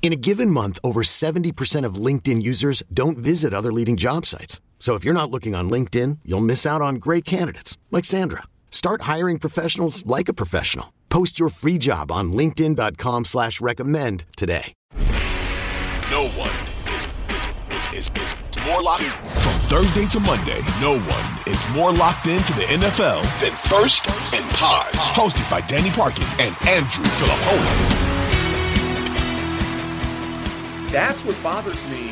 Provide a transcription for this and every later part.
In a given month, over 70% of LinkedIn users don't visit other leading job sites. So if you're not looking on LinkedIn, you'll miss out on great candidates like Sandra. Start hiring professionals like a professional. Post your free job on LinkedIn.com slash recommend today. No one is is is is, is more locked in. From Thursday to Monday, no one is more locked into the NFL than First and Pod. Hosted by Danny Parkins and Andrew Fillipponi. That's what bothers me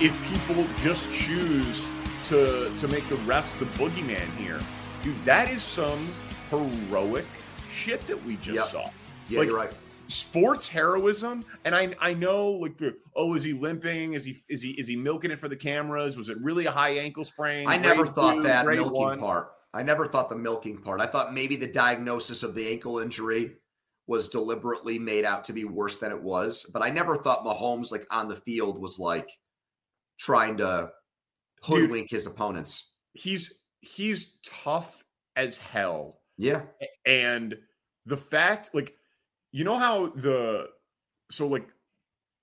if people just choose to to make the refs the boogeyman here. Dude, that is some heroic shit that we just Yep. saw. Yeah, Like, you're right. Sports heroism, and I I know like oh is he limping? Is he is he is he milking it for the cameras? Was it really a high ankle sprain? I never thought two, that milking one? part. I never thought the milking part. I thought maybe the diagnosis of the ankle injury was deliberately made out to be worse than it was. But I never thought Mahomes, like on the field, was like trying to hoodwink his opponents. He's he's tough as hell. Yeah. and the fact like you know how the so like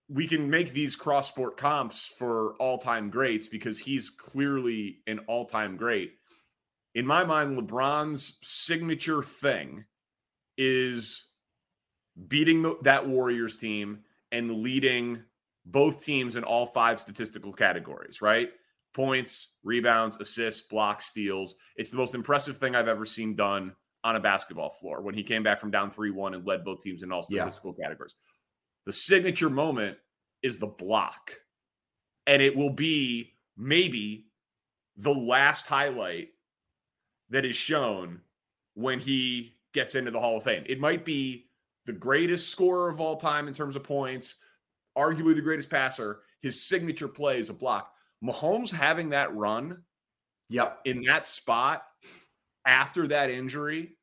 we can make these cross sport comps for all-time greats because he's clearly an all-time great in my mind lebron's signature thing is beating the, that warriors team and leading both teams in all five statistical categories right points rebounds assists blocks steals it's the most impressive thing i've ever seen done on a basketball floor when he came back from down 3-1 and led both teams in all Yeah. statistical categories. The signature moment is the block. And it will be maybe the last highlight that is shown when he gets into the Hall of Fame. It might be the greatest scorer of all time in terms of points, arguably the greatest passer. His signature play is a block. Mahomes having that run Yep. in that spot after that injury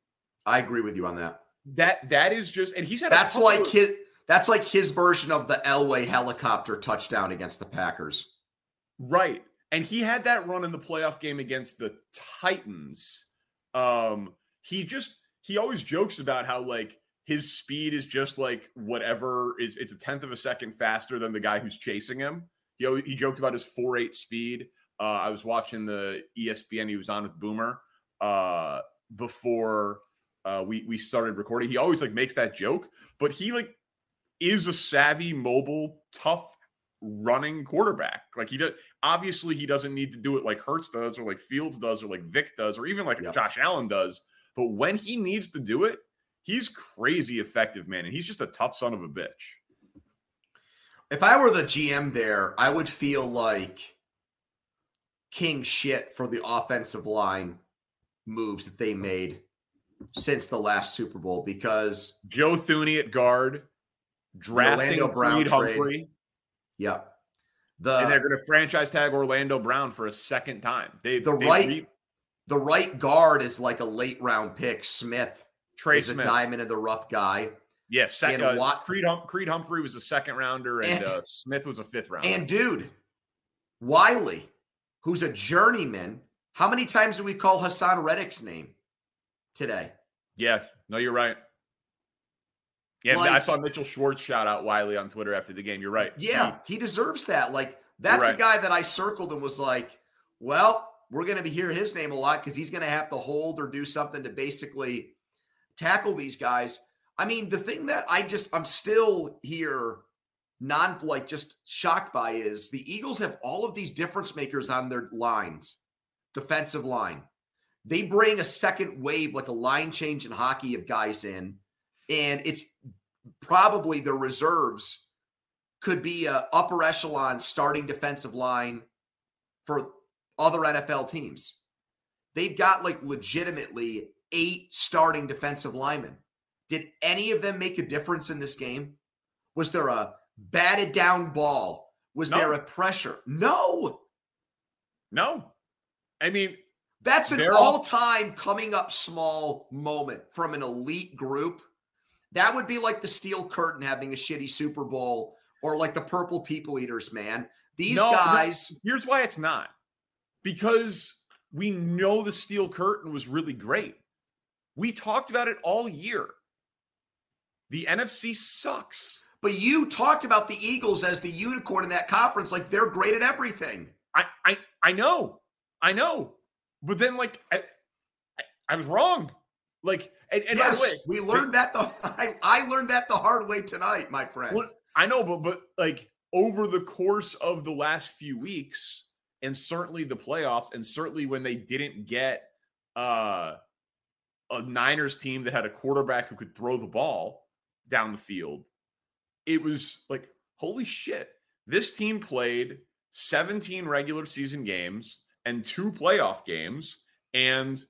I agree with you on that. that that is just and he's had That's like of- his that's like his version of the Elway helicopter touchdown against the Packers. right and he had that run in the playoff game against the titans um he just he always jokes about how like his speed is just like whatever is it's a tenth of a second faster than the guy who's chasing him he, he joked about his 4-8 speed uh i was watching the espn he was on with boomer uh before uh we we started recording he always like makes that joke but he like is a savvy, mobile, tough running quarterback. Like he does obviously he doesn't need to do it like Hurts does or like Fields does or like Vic does or even like Yep. Josh Allen does. But when he needs to do it, he's crazy effective, man. And he's just a tough son of a bitch. If I were the GM there, I would feel like king shit for the offensive line moves that they made since the last Super Bowl because Joe Thuney at guard, drafting Orlando Brown Creed trade. Humphrey, yeah. The and they're going to franchise tag Orlando Brown for a second time. They The they right- re- the right guard is like a late round pick. Smith Trey is a diamond in the rough guy. Yeah, second. And Uh, Wat- Creed, hum- Creed Humphrey was a second rounder, and, And- uh, Smith was a fifth rounder. And dude, Wiley, who's a journeyman. How many times do we call Haason Reddick's name today? yeah, no, you're right. Yeah, Like- I saw Mitchell Schwartz shout out Wiley on Twitter after the game. You're right. Yeah, he deserves that. Like that's right. a guy that I circled and was like, well, we're going to be hearing his name a lot because he's going to have to hold or do something to basically tackle these guys. I mean, the thing that I just I'm still here non like just shocked by is the Eagles have all of these difference makers on their lines, defensive line. They bring a second wave, like a line change in hockey of guys in. and it's probably the reserves could be a upper echelon starting defensive line for other NFL teams. They've got like legitimately eight starting defensive linemen. Did any of them make a difference in this game? Was there a batted down ball? Was no. there a pressure? No. No. I mean, that's an all time coming up small moment from an elite group. That would be like the Steel Curtain having a shitty Super Bowl or like the Purple People Eaters, man. These no, guys. Here's why it's not because we know the Steel Curtain was really great. We talked about it all year. The NFC sucks. But you talked about the Eagles as the unicorn in that conference, like they're great at everything. I I, I know, I know, but then like I, I, I was wrong. Like, and, and yes, by the way, we learned that the I, I learned that the hard way tonight, my friend. Well, I know, but but like over the course of the last few weeks, and certainly the playoffs, and certainly when they didn't get uh a Niners team that had a quarterback who could throw the ball down the field, it was like, holy shit. This team played 17 regular season games and two playoff games and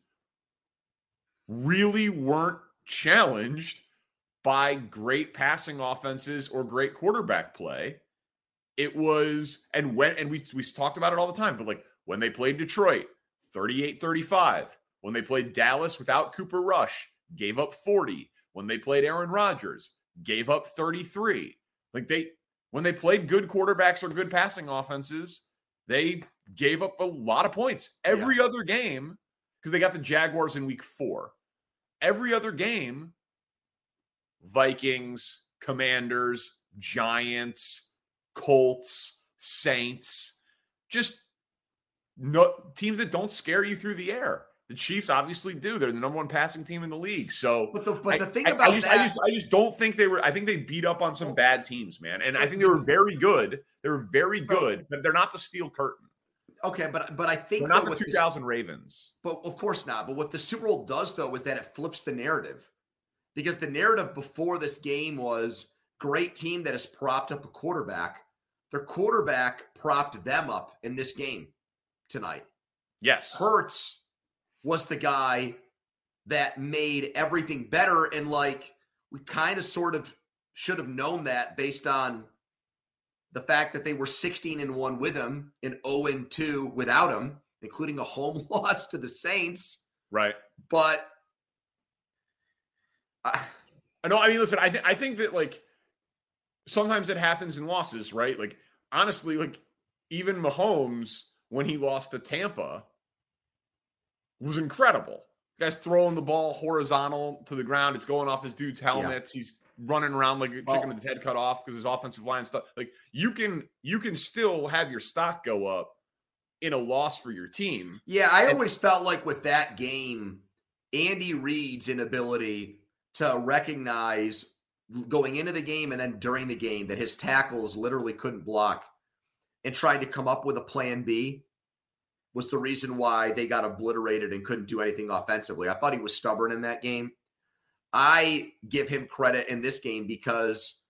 really weren't challenged by great passing offenses or great quarterback play. It was, and when, and we, we talked about it all the time, but like when they played Detroit, 38 35. When they played Dallas without Cooper Rush, gave up 40. When they played Aaron Rodgers, gave up 33. Like they, when they played good quarterbacks or good passing offenses, they gave up a lot of points. Every yeah. other game, because they got the Jaguars in week four. Every other game, Vikings, Commanders, Giants, Colts, Saints, just no teams that don't scare you through the air. The Chiefs obviously do. They're the number one passing team in the league. So, but the but the thing I, about I just, that, I just I just don't think they were. I think they beat up on some bad teams, man. And I think they were very good. They were very good, but they're not the steel curtain. Okay, but but I think they're not the 2000 this, Ravens. But of course not. But what the Super Bowl does though is that it flips the narrative, because the narrative before this game was great team that has propped up a quarterback. Their quarterback propped them up in this game tonight. Yes, Hurts was the guy that made everything better. And like we kind of sort of should have known that based on the fact that they were 16 and 1 with him and 0 and 2 without him, including a home loss to the Saints. Right. But I, I know. I mean, listen, I, th- I think that like sometimes it happens in losses, right? Like, honestly, like even Mahomes, when he lost to Tampa, was incredible. The guy's throwing the ball horizontal to the ground. It's going off his dude's helmets. Yeah. He's running around like a chicken oh. with his head cut off because his offensive line stuff. Like you can you can still have your stock go up in a loss for your team. Yeah, I and, always felt like with that game, Andy Reid's inability to recognize going into the game and then during the game that his tackles literally couldn't block and trying to come up with a plan B was the reason why they got obliterated and couldn't do anything offensively. I thought he was stubborn in that game. I give him credit in this game because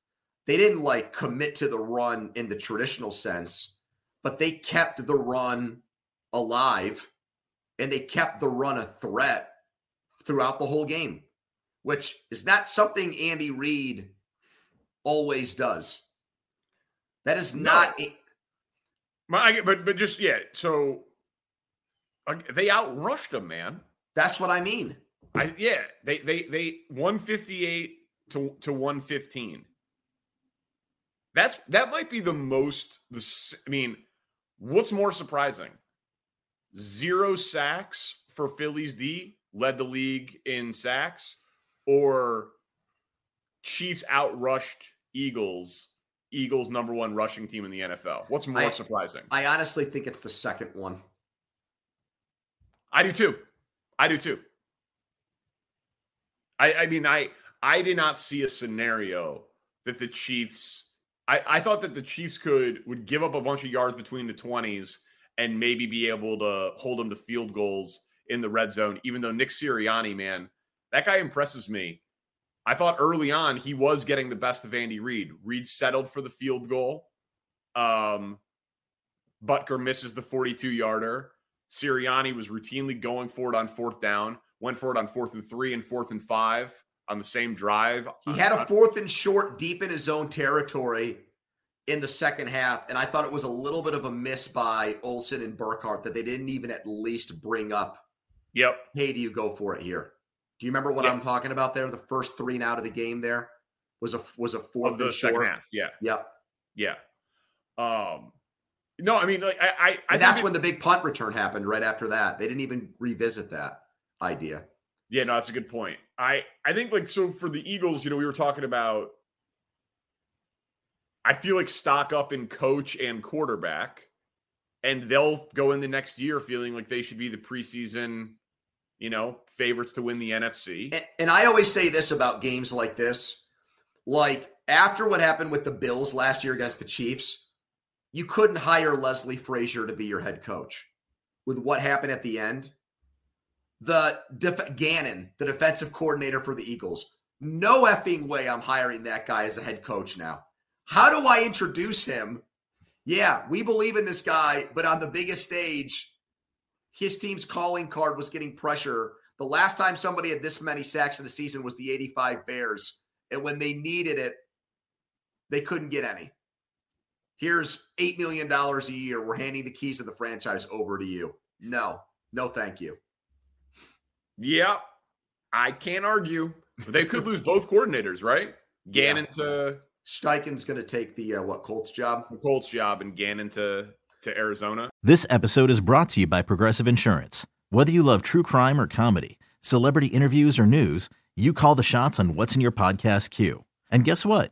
they didn't like commit to the run in the traditional sense, but they kept the run alive and they kept the run a threat throughout the whole game, which is not something Andy Reid always does. That is not. No. A- but but just yeah. So they outrushed them, man. That's what I mean. I yeah, they they they 158 to to 115. That's that might be the most the I mean, what's more surprising? Zero sacks for Philly's D led the league in sacks or Chiefs outrushed Eagles Eagles number 1 rushing team in the NFL. What's more I, surprising? I honestly think it's the second one. I do too. I do too. I, I mean, I I did not see a scenario that the Chiefs. I, I thought that the Chiefs could would give up a bunch of yards between the twenties and maybe be able to hold them to field goals in the red zone. Even though Nick Sirianni, man, that guy impresses me. I thought early on he was getting the best of Andy Reid. Reid settled for the field goal. Um, Butker misses the 42 yarder. Sirianni was routinely going for it on fourth down, went for it on fourth and three and fourth and five on the same drive. He had a fourth and short deep in his own territory in the second half. And I thought it was a little bit of a miss by Olsen and Burkhardt that they didn't even at least bring up. Yep. Hey, do you go for it here? Do you remember what yep. I'm talking about there? The first three and out of the game there was a was a fourth of the second short. half. Yeah. Yep. Yeah. Um no, I mean like I I, I that's when the big punt return happened right after that. They didn't even revisit that idea. Yeah, no, that's a good point. I I think like so for the Eagles, you know, we were talking about I feel like stock up in coach and quarterback, and they'll go in the next year feeling like they should be the preseason, you know, favorites to win the NFC. And, and I always say this about games like this. Like after what happened with the Bills last year against the Chiefs, you couldn't hire Leslie Frazier to be your head coach. With what happened at the end, the def- Gannon, the defensive coordinator for the Eagles, no effing way I'm hiring that guy as a head coach now. How do I introduce him? Yeah, we believe in this guy, but on the biggest stage, his team's calling card was getting pressure. The last time somebody had this many sacks in a season was the 85 Bears. And when they needed it, they couldn't get any. Here's $8 million a year. We're handing the keys of the franchise over to you. No, no, thank you. Yeah, I can't argue. They could lose both coordinators, right? Gannon yeah. to Steichen's going to take the uh, what Colts job? The Colts job and Gannon to to Arizona. This episode is brought to you by Progressive Insurance. Whether you love true crime or comedy, celebrity interviews or news, you call the shots on what's in your podcast queue. And guess what?